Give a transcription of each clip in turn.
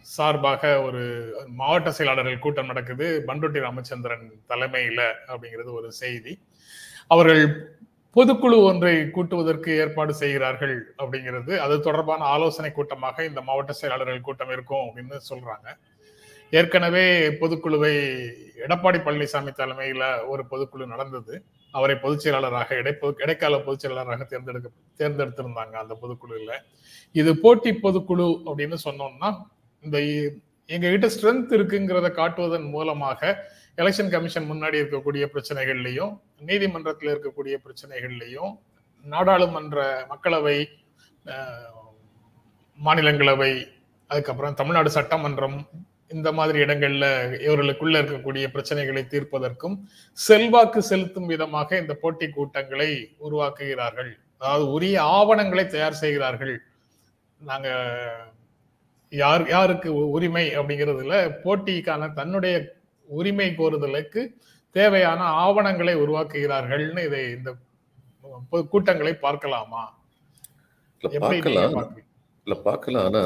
சார்பாக ஒரு மாவட்ட செயலாளர்கள் கூட்டம் நடக்குது. பண்ருட்டி ராமச்சந்திரன் தலைமையில அப்படிங்கிறது ஒரு செய்தி. அவர்கள் பொதுக்குழு ஒன்றை கூட்டுவதற்கு ஏற்பாடு செய்கிறார்கள் அப்படிங்கிறது. அது தொடர்பான ஆலோசனை கூட்டமாக இந்த மாவட்ட செயலாளர்கள் கூட்டம் இருக்கும் அப்படின்னு சொல்றாங்க. ஏற்கனவே பொதுக்குழுவை எடப்பாடி பழனிசாமி தலைமையில ஒரு பொதுக்குழு நடந்தது. அவரை பொதுச் செயலாளராக இடைப்பொது இடைக்கால பொதுச் செயலாளராக தேர்ந்தெடுக்க தேர்ந்தெடுத்திருந்தாங்க அந்த பொதுக்குழுல. இது போட்டி பொதுக்குழு அப்படின்னு சொன்னோம்னா இந்த எங்ககிட்ட ஸ்ட்ரென்த் இருக்குங்கிறத காட்டுவதன் மூலமாக எலெக்ஷன் கமிஷன் முன்னாடி இருக்கக்கூடிய பிரச்சனைகள்லையும் நீதிமன்றத்தில் இருக்கக்கூடிய பிரச்சனைகள்லையும் நாடாளுமன்ற மக்களவை மாநிலங்களவை அதுக்கப்புறம் தமிழ்நாடு சட்டமன்றம் இந்த மாதிரி இடங்கள்ல இவர்களுக்குள்ள இருக்கக்கூடிய பிரச்சனைகளை தீர்ப்பதற்கும் செல்வாக்கு செலுத்தும் விதமாக இந்த போட்டி கூட்டங்களை உருவாக்குகிறார்கள். அதாவது உரிய ஆவணங்களை தயார் செய்கிறார்கள். நாங்க யார் யாருக்கு உரிமை அப்படிங்கிறதுல போட்டிக்கான தன்னுடைய உரிமை கோருதலுக்கு தேவையான ஆவணங்களை உருவாக்குகிறார்கள்னு இதை இந்த கூட்டங்களை பார்க்கலாமா? பார்க்கலாம்? இல்ல பார்க்கலாம். ஆனா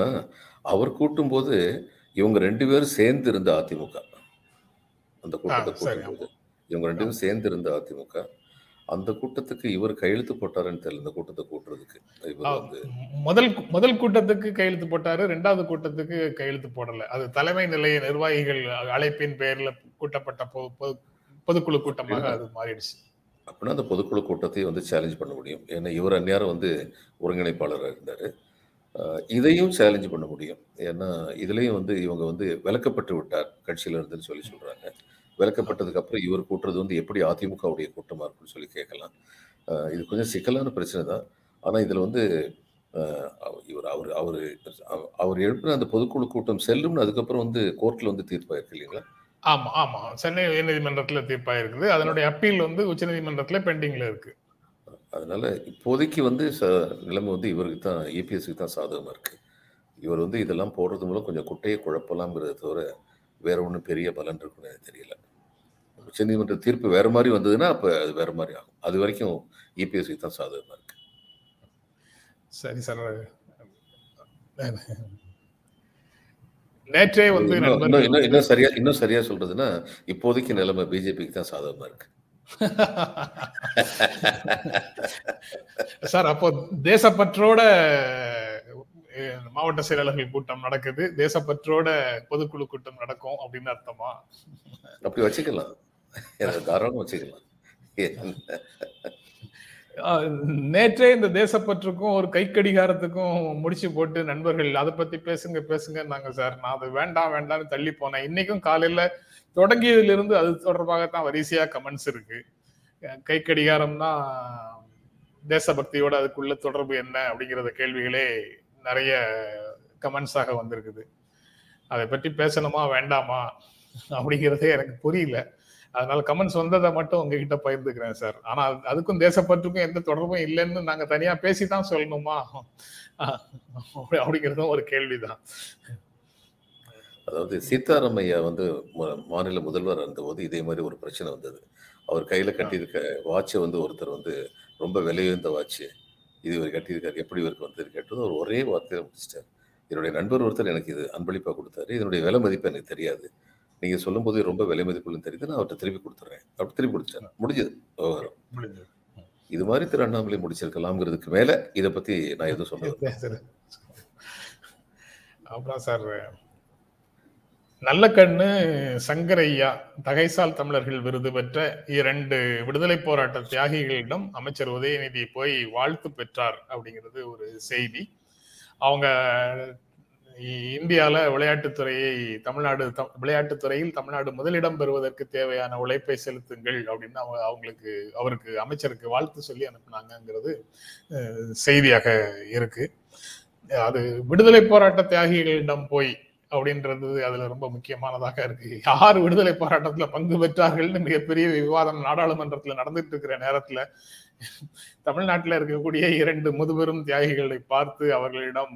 அவர் கூட்டும்போது இவங்க ரெண்டு பேரும் சேர்ந்து இருந்த அதிமுக. அந்த கூட்டத்தை இவங்க ரெண்டு பேரும் சேர்ந்து இருந்த அதிமுக. அந்த கூட்டத்துக்கு இவர் கையெழுத்து போட்டாருன்னு தெரியல இந்த கூட்டத்தை கூட்டுறதுக்கு. இவர் ஆ, வந்து முதல் முதல் கூட்டத்துக்கு கையெழுத்து போட்டாரு ரெண்டாவது கூட்டத்துக்கு கையெழுத்து போடல. அது தலைமை நிலைய நிர்வாகிகள் அழைப்பின் பெயர்ல கூட்டப்பட்ட பொ- பொ- பொதுக்குழு கூட்டமாக அது மாறிடுச்சு. அப்படின்னா அந்த பொதுக்குழு கூட்டத்தையும் வந்து சேலஞ்ச் பண்ண முடியும். ஏன்னா இவர் அந்நேரம் வந்து ஒருங்கிணைப்பாளராக இருந்தார். இதையும் சேலஞ்ச் பண்ண முடியும். ஏன்னா இதுலேயும் வந்து இவங்க வந்து விலக்கப்பட்டு விட்டார் கட்சியில இருந்துன்னு சொல்லி சொல்றாங்க. விலக்கப்பட்டதுக்கு அப்புறம் இவர் கூட்டுறது வந்து எப்படி அதிமுகவுடைய கூட்டமா இருக்குன்னு சொல்லி கேட்கலாம். இது கொஞ்சம் சிக்கலான பிரச்சனை தான். ஆனா இதுல வந்து இவர் அவர் அவர் அவர் எழுப்பின அந்த பொதுக்குழு கூட்டம் செல்லும்னு அதுக்கப்புறம் வந்து கோர்ட்ல வந்து தீர்ப்பாயிருக்கு இல்லைங்களா? ஆமா ஆமா. சென்னை உயர்நீதிமன்றத்துல தீர்ப்பாயிருக்குது. அதனுடைய அப்பீல் வந்து உச்சநீதிமன்றத்துல பெண்டிங்ல இருக்கு. அதனால இப்போதைக்கு வந்து ச நிலைமை வந்து இவருக்கு தான் ஏபிஎஸ்க்கு தான் சாதகமாக இருக்கு. இவர் வந்து இதெல்லாம் போடுறது மூலம் கொஞ்சம் குட்டையை குழப்பலாம்ங்கிறத தவிர வேற ஒன்றும் பெரிய பலன் இருக்குன்னு எனக்கு தெரியல. உச்சநீதிமன்ற தீர்ப்பு வேற மாதிரி வந்ததுன்னா அப்போ அது வேற மாதிரி ஆகும். அது வரைக்கும் இபிஎஸ்க்கு தான் சாதகமாக இருக்கு. சரி சார். நேற்றே வந்து இன்னும் சரியா இன்னும் சரியா சொல்றதுன்னா இப்போதைக்கு நிலைமை பிஜேபிக்கு தான் சாதகமாக இருக்கு. சார் அப்போ தேசப்பற்றோட மாவட்ட செயலாளர்கள் கூட்டம் நடக்குது. தேசப்பற்றோட பொதுக்குழு கூட்டம் நடக்கும் அப்படின்னு அர்த்தமா? அப்படி வச்சுக்கலாம். எனக்கு தாராளமாக வச்சுக்கலாம் நேற்றே இந்த தேசப்பற்றுக்கும் ஒரு கைக்கடிகாரத்துக்கும் முடிச்சு போட்டு நண்பர்கள் அதை பத்தி பேசுங்க பேசுங்கன்னாங்க சார். நான் அது வேண்டாம் வேண்டாம்னு தள்ளி போனேன். இன்னைக்கும் காலையில தொடங்கியதிலிருந்து அது தொடர்பாகத்தான் வரிசையா கமெண்ட்ஸ் இருக்கு. அஹ், கைக்கடிகாரம்னா தேசபக்தியோட அதுக்குள்ள தொடர்பு என்ன அப்படிங்கிறத கேள்விகளே நிறைய கமெண்ட்ஸாக வந்திருக்குது. அதை பற்றி பேசணுமா வேண்டாமா அப்படிங்கிறதே எனக்கு புரியல. அதனால கமெண்ட்ஸ் வந்ததை மட்டும் உங்ககிட்ட பகிர்ந்துக்கிறேன் சார் ஆனா அது- அதுக்கும் தேசப்பற்றுக்கும் எந்த தொடர்பும் இல்லைன்னு நாங்க தனியா பேசி தான் சொல்லணுமா? அப்படிங்கிறதும் ஒரு கேள்விதான். அதாவது சீதாராமையா வந்து மாநில முதல்வர் இருந்தபோது இதே மாதிரி ஒரு பிரச்சனை வந்தது. அவர் கையில கட்டியிருக்க வாட்சை வந்து ஒருத்தர் வந்து ரொம்ப விலையுயர்ந்த வாட்ச் இது இவர் கட்டியிருக்காரு எப்படி இவருக்கு வந்து கேட்டது அவர் ஒரே வார்த்தையில முடிச்சிட்டார். என்னுடைய நண்பர் ஒருத்தர் எனக்கு இது அன்பளிப்பா கொடுத்தாரு. இதனுடைய விலை மதிப்பு எனக்கு தெரியாது. நீங்க சொல்லும்போது ரொம்ப விலை மதிப்புன்னு தெரியுது. நான் அவர்கிட்ட திருப்பி கொடுத்துட்றேன் அப்படி திருப்பி கொடுத்துட்டேன். முடிஞ்சது. முடிஞ்சது. இது மாதிரி திரு அண்ணாமலை முடிச்சிருக்கலாம்ங்கிறதுக்கு மேல இதை பத்தி நான் எதுவும் சொல்ல. அப்புறம் சார் நல்ல கண்ணு சங்கரையா தகைசால் தமிழர்கள் விருது பெற்ற இரண்டு விடுதலை போராட்ட தியாகிகளிடம் அமைச்சர் உதயநிதி போய் வாழ்த்து பெற்றார் அப்படிங்கிறது ஒரு செய்தி. அவங்க இந்தியாவில் விளையாட்டுத்துறையை தமிழ்நாடு தம் விளையாட்டுத்துறையில் தமிழ்நாடு முதலிடம் பெறுவதற்கு தேவையான உழைப்பை செலுத்துங்கள் அப்படின்னு அவங்க அவங்களுக்கு அவருக்கு அமைச்சருக்கு வாழ்த்து சொல்லி அனுப்புனாங்கங்கிறது செய்தியாக இருக்கு. அது விடுதலை போராட்ட தியாகிகளிடம் போய் அப்படின்றது அதுல ரொம்ப முக்கியமானதாக இருக்கு. யார் விடுதலை போராட்டத்துல பங்கு பெற்றார்கள்னு மிகப்பெரிய விவாதம் நாடாளுமன்றத்துல நடந்துட்டு இருக்கிற நேரத்துல தமிழ்நாட்டில் இருக்கக்கூடிய இரண்டு முதுபெரும் தியாகிகளை பார்த்து அவர்களிடம்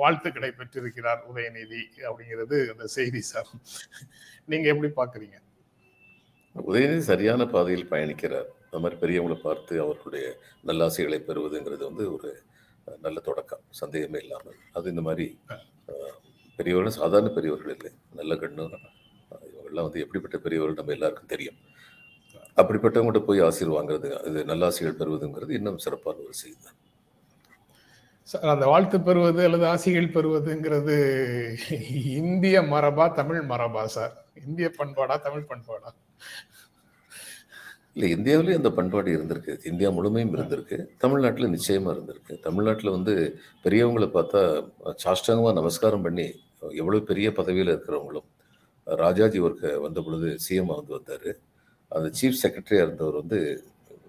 வாழ்த்துக்களை பெற்றிருக்கிறார் உதயநிதி அப்படிங்கிறது அந்த செய்தி சார். நீங்க எப்படி பாக்குறீங்க? உதயநிதி சரியான பாதையில் பயணிக்கிறார். அந்த மாதிரி பெரியவங்களை பார்த்து அவர்களுடைய நல்லாசைகளை பெறுவதுங்கிறது வந்து ஒரு நல்ல தொடக்கம். சந்தேகமே இல்லாமல். அது இந்த மாதிரி பெரியவர்கள் சாதாரண பெரியவர்கள் இல்லை. நல்ல கண்ணு இவங்கெல்லாம் வந்து எப்படிப்பட்ட பெரியவர்கள் நம்ம எல்லாருக்கும் தெரியும். அப்படிப்பட்டவங்கள்ட்ட போய் ஆசீர் வாங்குறது அது நல்லாசைகள் பெறுவதுங்கிறது இன்னும் சிறப்பான ஒரு செய்தி தான். சார் அந்த வாழ்த்து பெறுவது அல்லது ஆசிகள் பெறுவதுங்கிறது இந்திய மரபா தமிழ் மரபா சார்? இந்திய பண்பாடா தமிழ் பண்பாடா? இல்லை இந்தியாவிலேயே அந்த பண்பாடு இருந்திருக்கு. இந்தியா முழுமையும் இருந்திருக்கு. தமிழ்நாட்டில் நிச்சயமா இருந்திருக்கு. தமிழ்நாட்டில் வந்து பெரியவங்களை பார்த்தா சாஷ்டாங்கமாக நமஸ்காரம் பண்ணி எவ்வளோ பெரிய பதவியில் இருக்கிறவங்களும் ராஜாஜி ஒர்க்கு வந்த பொழுது சிஎம் வந்து வந்தார். அந்த சீஃப் செக்ரட்டரியாக இருந்தவர் வந்து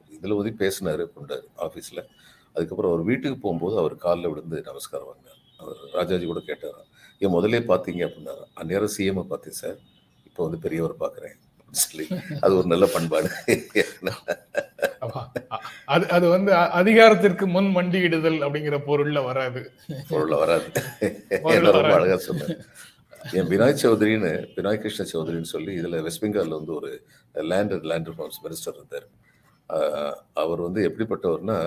இதில் வந்து பேசினார் கொண்டார் ஆஃபீஸில் அதுக்கப்புறம் அவர் வீட்டுக்கு போகும்போது அவர் காலில் விழுந்து நமஸ்காரம் வாங்கினார் அவர் ராஜாஜி கூட கேட்டாராம் ஏன் முதல்லே பார்த்தீங்க அப்படின்னா அந்நேரம் சிஎம்மை பார்த்தேன் சார். இப்போ வந்து பெரியவர் பார்க்குறேன் சொல்லி. அது ஒரு நல்ல பண்பாடு. அது அது வந்து அதிகாரத்திற்கு முன் மண்டியிடுதல் அப்படிங்கிற பொருள்ல வராது. பொருளை வராது. பொருள்ல என்ன ரொம்ப வராது. அழகா சொன்னேன் என் வினாய் சௌத்ரின்னு வினாய் கிருஷ்ண சௌத்ரின்னு சொல்லி இதுல வெஸ்ட் பெங்கால்ல வந்து ஒரு land and land reforms minister இருந்தார் அவர் வந்து எப்படிப்பட்டவர்னா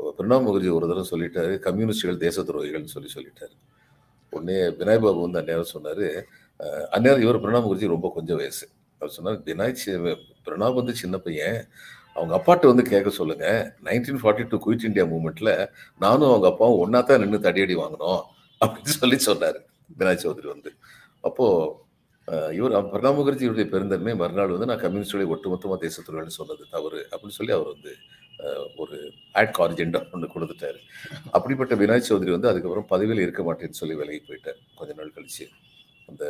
பிரணாப் முகர்ஜி ஒரு தடவை சொல்லிட்டாரு கம்யூனிஸ்டுகள் தேச துரோகிகள்னு சொல்லி சொல்லிட்டாரு. உடனே வினாய் பாபு வந்து அந்நேரம் சொன்னார் அந்நேரம் இவர் பிரணாப் முகர்ஜி ரொம்ப கொஞ்சம் வயசு. அவர் சொன்னார் வினாய் பிரணாப் வந்து சின்ன பையன் அவங்க அப்பாட்ட வந்து கேட்க சொல்லுங்க. Nineteen forty two quit India மூமெண்ட்ல நானும் அவங்க அப்பாவும் ஒன்னா தான் நின்று தடியடி வாங்கினோம் அப்படின்னு சொல்லி சொன்னார் வினாய் சௌத்ரி வந்து. அப்போ இவர் பிரணாப் முகர்ஜியுடைய பெருந்தன்மை மறுநாள் வந்து நான் கம்யூனிஸ்டுடைய ஒட்டுமொத்தமாக தேசத்துறைன்னு சொன்னது தவறு அப்படின்னு சொல்லி அவர் வந்து ஒரு ஆட் கார்ஜெண்டா ஒன்று கொடுத்துட்டாரு. அப்படிப்பட்ட வினாய் சௌத்ரி வந்து அதுக்கப்புறம் பதவியில் இருக்க மாட்டேன்னு சொல்லி விலகி போயிட்டார். கொஞ்ச நாள் கழிச்சு அந்த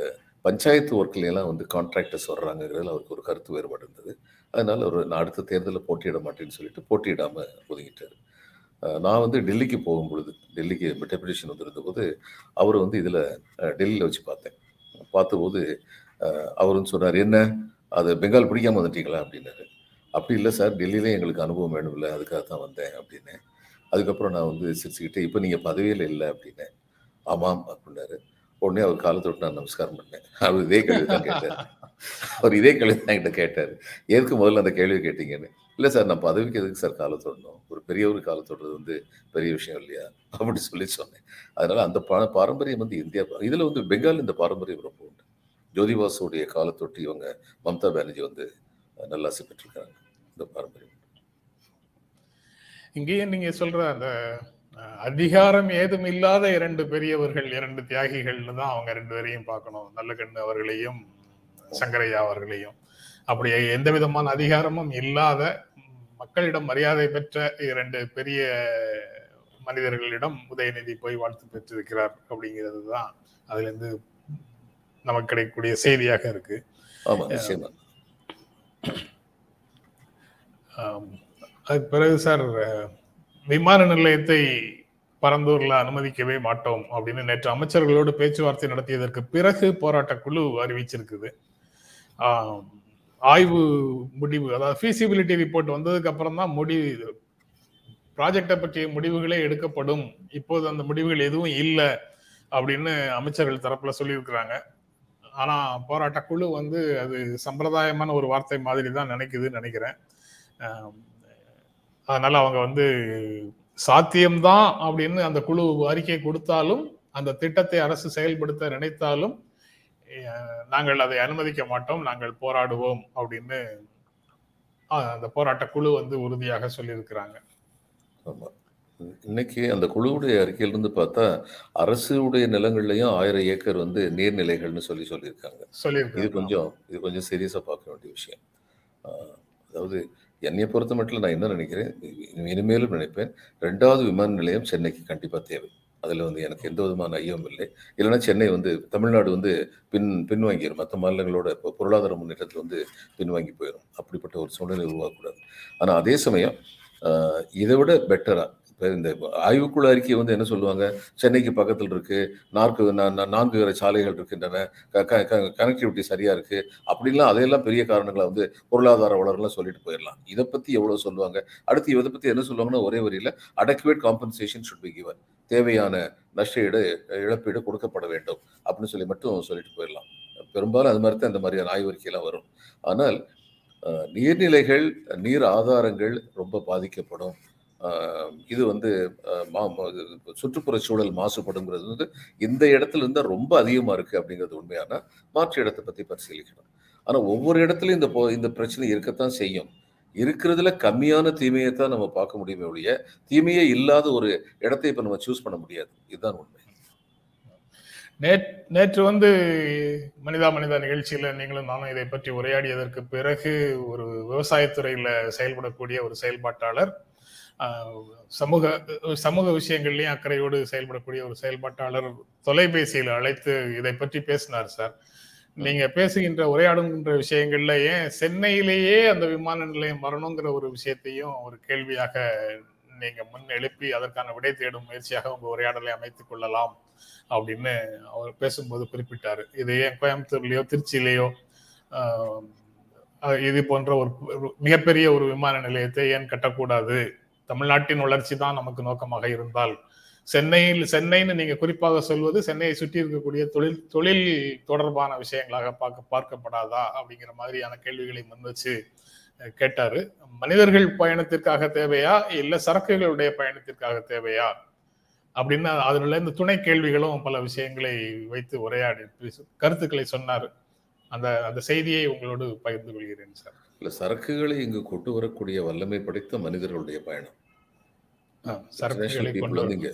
பஞ்சாயத்து ஒர்க்ல எல்லாம் வந்து கான்ட்ராக்டர்ஸ் வர்றாங்கிறதுல அவருக்கு ஒரு கருத்து வேறுபாடு இருந்தது. அதனால் அவர் நான் அடுத்த தேர்தலில் போட்டியிட மாட்டேன்னு சொல்லிட்டு போட்டியிடாமல் ஒதுங்கிட்டார். நான் வந்து டெல்லிக்கு போகும் பொழுது டெல்லிக்கு டெபுடேஷன் வந்திருந்தபோது அவர் வந்து இதில் டெல்லியில் வச்சு பார்த்தேன். பார்த்தபோது அவர் வந்து சொன்னார் என்ன? அது பெங்கால் பிடிக்காமல் வந்துட்டீங்களா? அப்படின்னாரு. அப்படி இல்லை சார். டெல்லியிலே எங்களுக்கு அனுபவம் வேணும் இல்லை அதுக்காக தான் வந்தேன் அப்படின்னு. அதுக்கப்புறம் நான் வந்து சிரிச்சுக்கிட்டு இப்போ நீங்கள் பதவியில் இல்லை அப்படின்னேன் ஆமாம் அப்படின்னாரு. உடனே அவர் காலை நான் நமஸ்காரம் பண்ணேன். அவர் இதே கேள்வி தான் கேட்டார். அவர் இதே கேள்வி தான் என்கிட்ட கேட்டார். எதுக்கு முதல்ல அந்த கேள்வி கேட்டீங்கன்னு? இல்லை சார் நான் பதவிக்கு எதுக்கு சார் காலை தொடணும்? ஒரு பெரியவர் காலை தொடுறது வந்து பெரிய விஷயம் இல்லையா? அப்படி சொல்லி சொன்னேன். அதனால அந்த பா- பாரம்பரியம் வந்து இந்தியா இதில் வந்து பெங்கால் இந்த பாரம்பரியம் ரொம்ப உண்டு. ஜோதிபாசுடைய காலத்தொட்டு இவங்க மம்தா பானர்ஜி வந்து நல்லா நல்லாசி பெற்றிருக்காங்க இந்த பாரம்பரியம் இங்கேயும் நீங்க சொல்ற அந்த அதிகாரம் ஏதும் இல்லாத இரண்டு பெரியவர்கள் இரண்டு தியாகிகள்னு தான் அவங்க ரெண்டு பேரையும் பார்க்கணும். நல்லகண்ணு அவர்களையும் சங்கரையா அவர்களையும். அப்படி எந்த விதமான அதிகாரமும் இல்லாத மக்களிடம் மரியாதை பெற்ற இரண்டு பெரிய மனிதர்களிடம் உதயநிதி போய் வாழ்த்து பெற்றிருக்கிறார் அப்படிங்கிறது தான் அதுல இருந்து நமக்கு கிடைக்கக்கூடிய செய்தியாக இருக்கு. ஆமா நிச்சயமா. ஆம். அதுக்கு பிறகு சார் விமான நிலையத்தை பரந்தூர்ல அனுமதிக்கவே மாட்டோம் அப்படின்னு நேற்று அமைச்சர்களோடு பேச்சுவார்த்தை நடத்தியதற்கு பிறகு போராட்ட குழு அறிவிச்சிருக்குது. ஆய்வு முடிவு அதாவது ஃபீசிபிலிட்டி ரிப்போர்ட் வந்ததுக்கு அப்புறம் தான் முடிவு ப்ராஜெக்டை பற்றிய முடிவுகளே எடுக்கப்படும். இப்போது அந்த முடிவுகள் எதுவும் இல்லை அப்படின்னு அமைச்சர்கள் தரப்புல சொல்லியிருக்கிறாங்க. ஆனா போராட்ட குழு வந்து அது சம்பிரதாயமான ஒரு வார்த்தை மாதிரி தான் நினைக்குதுன்னு நினைக்கிறேன். அதனால அவங்க வந்து சாத்தியம்தான் அப்படின்னு அந்த குழு அறிக்கை கொடுத்தாலும் அந்த திட்டத்தை அரசு செயல்படுத்த நினைத்தாலும் நாங்கள் அதை அனுமதிக்க மாட்டோம் நாங்கள் போராடுவோம் அப்படின்னு அந்த போராட்ட குழு வந்து உறுதியாக சொல்லியிருக்கிறாங்க. ஆமா. இன்னைக்கு அந்த குழுவுடைய அறிக்கையிலிருந்து பார்த்தா அரசுடைய நிலங்கள்லயும் ஆயிரம் ஏக்கர் வந்து நீர்நிலைகள்னு சொல்லி சொல்லியிருக்காங்க. இது சொல்லியிருக்காங்க கொஞ்சம் இது கொஞ்சம் சீரியஸாக பார்க்க வேண்டிய விஷயம். அதாவது என்னை பொறுத்த மட்டும் நான் என்ன நினைக்கிறேன்? இனிமேலும் நினைப்பேன். ரெண்டாவது விமான நிலையம் சென்னைக்கு கண்டிப்பாக தேவை. அதில் வந்து எனக்கு எந்த விதமான ஐயமும் இல்லை. இல்லைன்னா சென்னை வந்து தமிழ்நாடு வந்து பின் பின்வாங்கிடும் மற்ற மாநிலங்களோட இப்போ பொருளாதார முன்னேற்றத்தில் வந்து பின்வாங்கி போயிடும் அப்படிப்பட்ட ஒரு சூழ்நிலை உருவாக்கக்கூடாது ஆனால் அதே சமயம் இதை விட பெட்டராக இப்போ இந்த ஆய்வுக்குழு அறிக்கை வந்து என்ன சொல்லுவாங்க? சென்னைக்கு பக்கத்தில் இருக்கு. நான்கு நான்கு சாலைகள் இருக்கின்றன. கனெக்டிவிட்டி சரியா இருக்கு. அப்படிலாம் அதையெல்லாம் பெரிய காரணங்களை வந்து பொருளாதார வளர்லாம் சொல்லிட்டு போயிடலாம். இதை பத்தி எவ்வளவு சொல்லுவாங்க? அடுத்து இதை பத்தி என்ன சொல்லுவாங்கன்னா ஒரே வரியில adequate compensation should be given தேவையான நஷ்டஈடு இழப்பீடு கொடுக்கப்பட வேண்டும். அப்படின்னு சொல்லி மட்டும் சொல்லிட்டு போயிடலாம். பெரும்பாலும் அது மாதிரி தான் இந்த மாதிரியான ஆய்வறிக்கையெல்லாம் வரும். ஆனால் நீர்நிலைகள் நீர் ஆதாரங்கள் ரொம்ப பாதிக்கப்படும். இது வந்து சுற்றுப்புற மா- சூழல் மாசுபடுங்கிறது வந்து இந்த இடத்துல இருந்தால் ரொம்ப அதிகமாக இருக்குது அப்படிங்கிறது உண்மையான மாற்று இடத்தை பற்றி பரிசீலிக்கணும். ஆனால் ஒவ்வொரு இடத்துலையும் இந்த போ- இந்த பிரச்சனை இருக்கத்தான் செய்யும். இருக்கிறதுல கம்மியான தீமையை தான் நம்ம பார்க்க முடியுமே ஒழிய தீமையே இல்லாத ஒரு இடத்தை இப்போ நம்ம சூஸ் பண்ண முடியாது. இதுதான் உண்மை. நேற்று வந்து மனிதா மனிதா நிகழ்ச்சியில நீங்களும் நானும் இதை பற்றி உரையாடியதற்கு பிறகு ஒரு விவசாயத்துறையில செயல்படக்கூடிய ஒரு செயல்பாட்டாளர் சமூக சமூக விஷயங்கள்லயும் அக்கறையோடு செயல்படக்கூடிய ஒரு செயல்பாட்டாளர் தொலைபேசியில் அழைத்து இதை பற்றி பேசினார் சார். நீங்க பேசுகின்ற உரையாடுகின்ற விஷயங்கள்ல ஏன் சென்னையிலேயே அந்த விமான நிலையம் வரணுங்கிற ஒரு விஷயத்தையும் ஒரு கேள்வியாக நீங்க முன் எழுப்பி அதற்கான விடை தேடும் முயற்சியாக உங்க உரையாடலை அமைத்துக் கொள்ளலாம் அப்படின்னு அவர் பேசும்போது குறிப்பிட்டாரு. இது ஏன் கோயம்புத்தூர்லயோ திருச்சியிலேயோ இது போன்ற ஒரு மிகப்பெரிய ஒரு விமான நிலையத்தை ஏன் கட்டக்கூடாது? தமிழ்நாட்டின் வளர்ச்சி தான் நமக்கு நோக்கமாக இருந்தால். சென்னையில் சென்னைன்னு நீங்க குறிப்பாக சொல்வது சென்னையை சுற்றி இருக்கக்கூடிய தொழில் தொழில் தொடர்பான விஷயங்களாக பார்க்க பார்க்கப்படாதா அப்படிங்கிற மாதிரியான கேள்விகளை முன் வச்சு கேட்டாரு. மனிதர்கள் பயணத்திற்காக தேவையா? இல்ல சரக்குகளுடைய பயணத்திற்காக தேவையா? அப்படின்னு அதுல இந்த துணை கேள்விகளும் பல விஷயங்களை வைத்து உரையாடி கருத்துக்களை சொன்னார். அந்த அந்த செய்தியை உங்களோடு பகிர்ந்து கொள்கிறேன் சார். இல்லை சரக்குகளை இங்கு கொண்டு வரக்கூடிய வல்லமை படைத்த மனிதர்களுடைய பயணம். பீப்புள் வந்து இங்க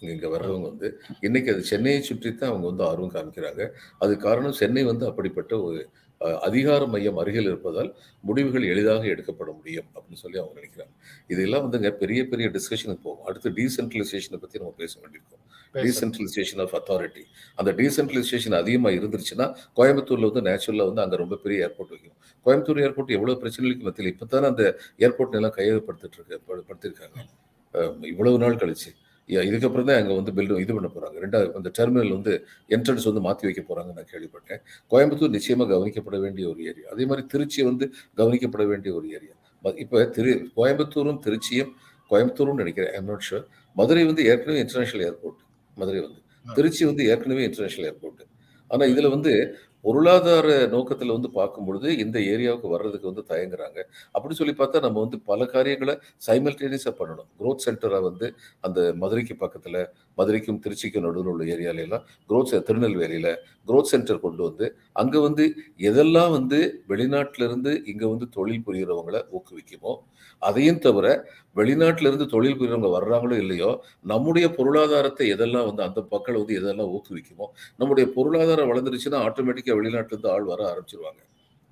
இங்க இங்க வர்றவங்க வந்து இன்னைக்கு அது சென்னையை சுற்றி தான் அவங்க வந்து ஆர்வம் காமிக்கிறாங்க. அது காரணம் சென்னை வந்து அப்படிப்பட்ட ஒரு அதிகார மையம் அருகில் இருப்பதால் முடிவுகள் எளிதாக எடுக்கப்பட முடியும் அப்படின்னு சொல்லி அவங்க நினைக்கிறாங்க. இதெல்லாம் வந்துங்க பெரிய பெரிய டிஸ்கஷனுக்கு போகும். அடுத்து டீசென்ட்ரலைசேஷனை பத்தி நம்ம பேச வேண்டியிருக்கோம். டீசென்ட்ரலைசேஷன் ஆஃப் அத்தாரிட்டி அந்த டீசென்ட்ரலைசேஷன் அதிகமாக இருந்துருச்சுன்னா கோயம்புத்தூர்ல வந்து நேச்சுரலாக வந்து அங்கே ரொம்ப பெரிய ஏர்போர்ட் வைக்கும் கோயம்புத்தூர் ஏர்போர்ட் எவ்வளோ பிரச்சனைகளுக்கு மத்தியில் இப்போ தானே அந்த ஏர்போர்ட் எல்லாம் கையகப்படுத்திட்டு இருக்கு படு- படுத்திருக்காங்க இவ்வளவு நாள் கழிச்சு. இதுக்கப்புறம் தான் அங்கே வந்து பில்டிங் இது பண்ண போறாங்க. ரெண்டாவது அந்த டெர்மினல் வந்து என்ட்ரன்ஸ் வந்து மாற்றி வைக்க போறாங்க நான் கேள்விப்பட்டேன். கோயம்புத்தூர் நிச்சயமா கவனிக்கப்பட வேண்டிய ஒரு ஏரியா அதே மாதிரி திருச்சி வந்து கவனிக்கப்பட வேண்டிய ஒரு ஏரியா இப்போ திரு கோயம்புத்தூரும் திருச்சியும் கோயம்புத்தூரும் நினைக்கிறேன் ஐம் நாட் ஷுர் மதுரை வந்து ஏற்கனவே இன்டர்நேஷனல் ஏர்போர்ட் மதுரை வந்து. திருச்சி வந்து ஏற்கனவே இன்டர்நேஷனல் ஏர்போர்ட் ஆனா இதுல வந்து பொருளாதார நோக்கத்தில் வந்து பார்க்கும் பொழுது இந்த ஏரியாவுக்கு வர்றதுக்கு வந்து தயங்குறாங்க. அப்படி சொல்லி பார்த்தா நம்ம வந்து பல காரியங்களை சைமல்டேனியஸாக பண்ணணும். க்ரோத் சென்டரை வந்து அந்த மதுரைக்கு பக்கத்தில் மதுரைக்கும் திருச்சிக்கும் நடுவில் உள்ள ஏரியால எல்லாம் திருநெல்வேலியில் க்ரோத் சென்டர் கொண்டு வந்து அங்கே வந்து எதெல்லாம் வந்து வெளிநாட்டிலிருந்து இங்கே வந்து தொழில் புரிகிறவங்களை ஊக்குவிக்குமோ அதையும் தவிர வெளிநாட்டிலிருந்து தொழில் புரியவங்க வர்றாங்களோ இல்லையோ நம்முடைய பொருளாதாரத்தை எதெல்லாம் வந்து அந்த மக்கள் வந்து எதெல்லாம் ஊக்குவிக்குமோ நம்முடைய பொருளாதாரம் வளர்ந்துருச்சுன்னா ஆட்டோமேட்டிக்காக வெளிநாட்டிலிருந்து ஆள் வர ஆரம்பிச்சிருவாங்க.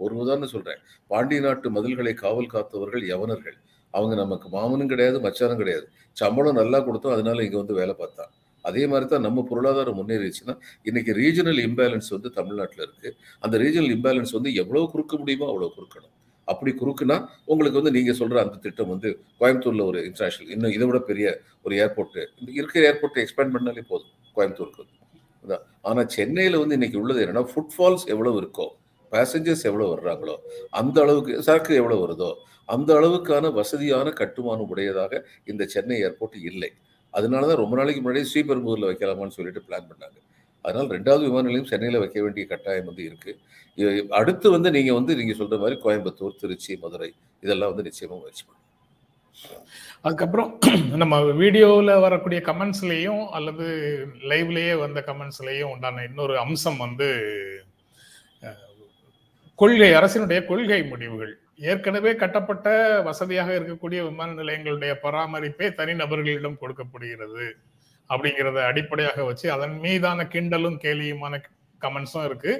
ஒரு உதாரணம் சொல்றேன். பாண்டிய நாட்டு மதில்களை காவல் காத்தவர்கள் யவனர்கள். அவங்க நமக்கு மாமனும் கிடையாது மச்சானும் கிடையாது. சம்பளம் நல்லா கொடுத்தோம் அதனால இங்கே வந்து வேலை பார்த்தா அதே மாதிரி தான் நம்ம பொருளாதாரம் முன்னேறிச்சுன்னா இன்னைக்கு ரீஜனல் இம்பேலன்ஸ் வந்து தமிழ்நாட்டில் இருக்கு. அந்த ரீஜனல் இம்பேலன்ஸ் வந்து எவ்வளோ குறுக்க முடியுமோ அவ்வளோ குறுக்கணும். அப்படி குறுக்குனா உங்களுக்கு வந்து நீங்கள் சொல்கிற அந்த திட்டம் வந்து கோயம்புத்தூரில் ஒரு இன்டர்நேஷனல் இன்னும் இதை விட பெரிய ஒரு ஏர்போர்ட்டு இருக்கிற ஏர்போர்ட்டை எக்ஸ்பேண்ட் பண்ணாலே போதும் கோயம்புத்தூருக்கு அதான். ஆனால் சென்னையில் வந்து இன்னைக்கு உள்ளது என்னென்னா ஃபுட்ஃபால்ஸ் எவ்வளோ இருக்கோ பேசஞ்சர்ஸ் எவ்வளோ வர்றாங்களோ அந்த அளவுக்கு சரக்கு எவ்வளோ வருதோ அந்த அளவுக்கான வசதியான கட்டுமானம் உடையதாக இந்த சென்னை ஏர்போர்ட் இல்லை அதனால தான் ரொம்ப நாளைக்கு முன்னாடி ஸ்ரீபெரும்பூரில் வைக்கலாமான்னு சொல்லிட்டு பிளான் பண்ணாங்க அதனால் ரெண்டாவது விமான நிலையம் சென்னையில் வைக்க வேண்டிய கட்டாயம் வந்து இருக்குது அடுத்து வந்து நீங்கள் வந்து நீங்கள் சொல்கிற மாதிரி கோயம்புத்தூர் திருச்சி மதுரை இதெல்லாம் வந்து நிச்சயமாக முயற்சி அதுக்கப்புறம் நம்ம வீடியோவில் வரக்கூடிய கமெண்ட்ஸ்லேயும் அல்லது லைவ்லேயே வந்த கமெண்ட்ஸ்லேயும் உண்டான இன்னொரு அம்சம் வந்து கொள்கை அரசினுடைய கொள்கை முடிவுகள். ஏற்கனவே கட்டப்பட்ட வசதியாக இருக்கக்கூடிய விமான நிலையங்களுடைய பராமரிப்பே தனிநபர்களிடம் கொடுக்கப்படுகிறது. அப்படிங்கிறத அடிப்படையாக வச்சு அதன் மீதான கிண்டலும் கேலியுமான கமெண்ட்ஸும் இருக்கு.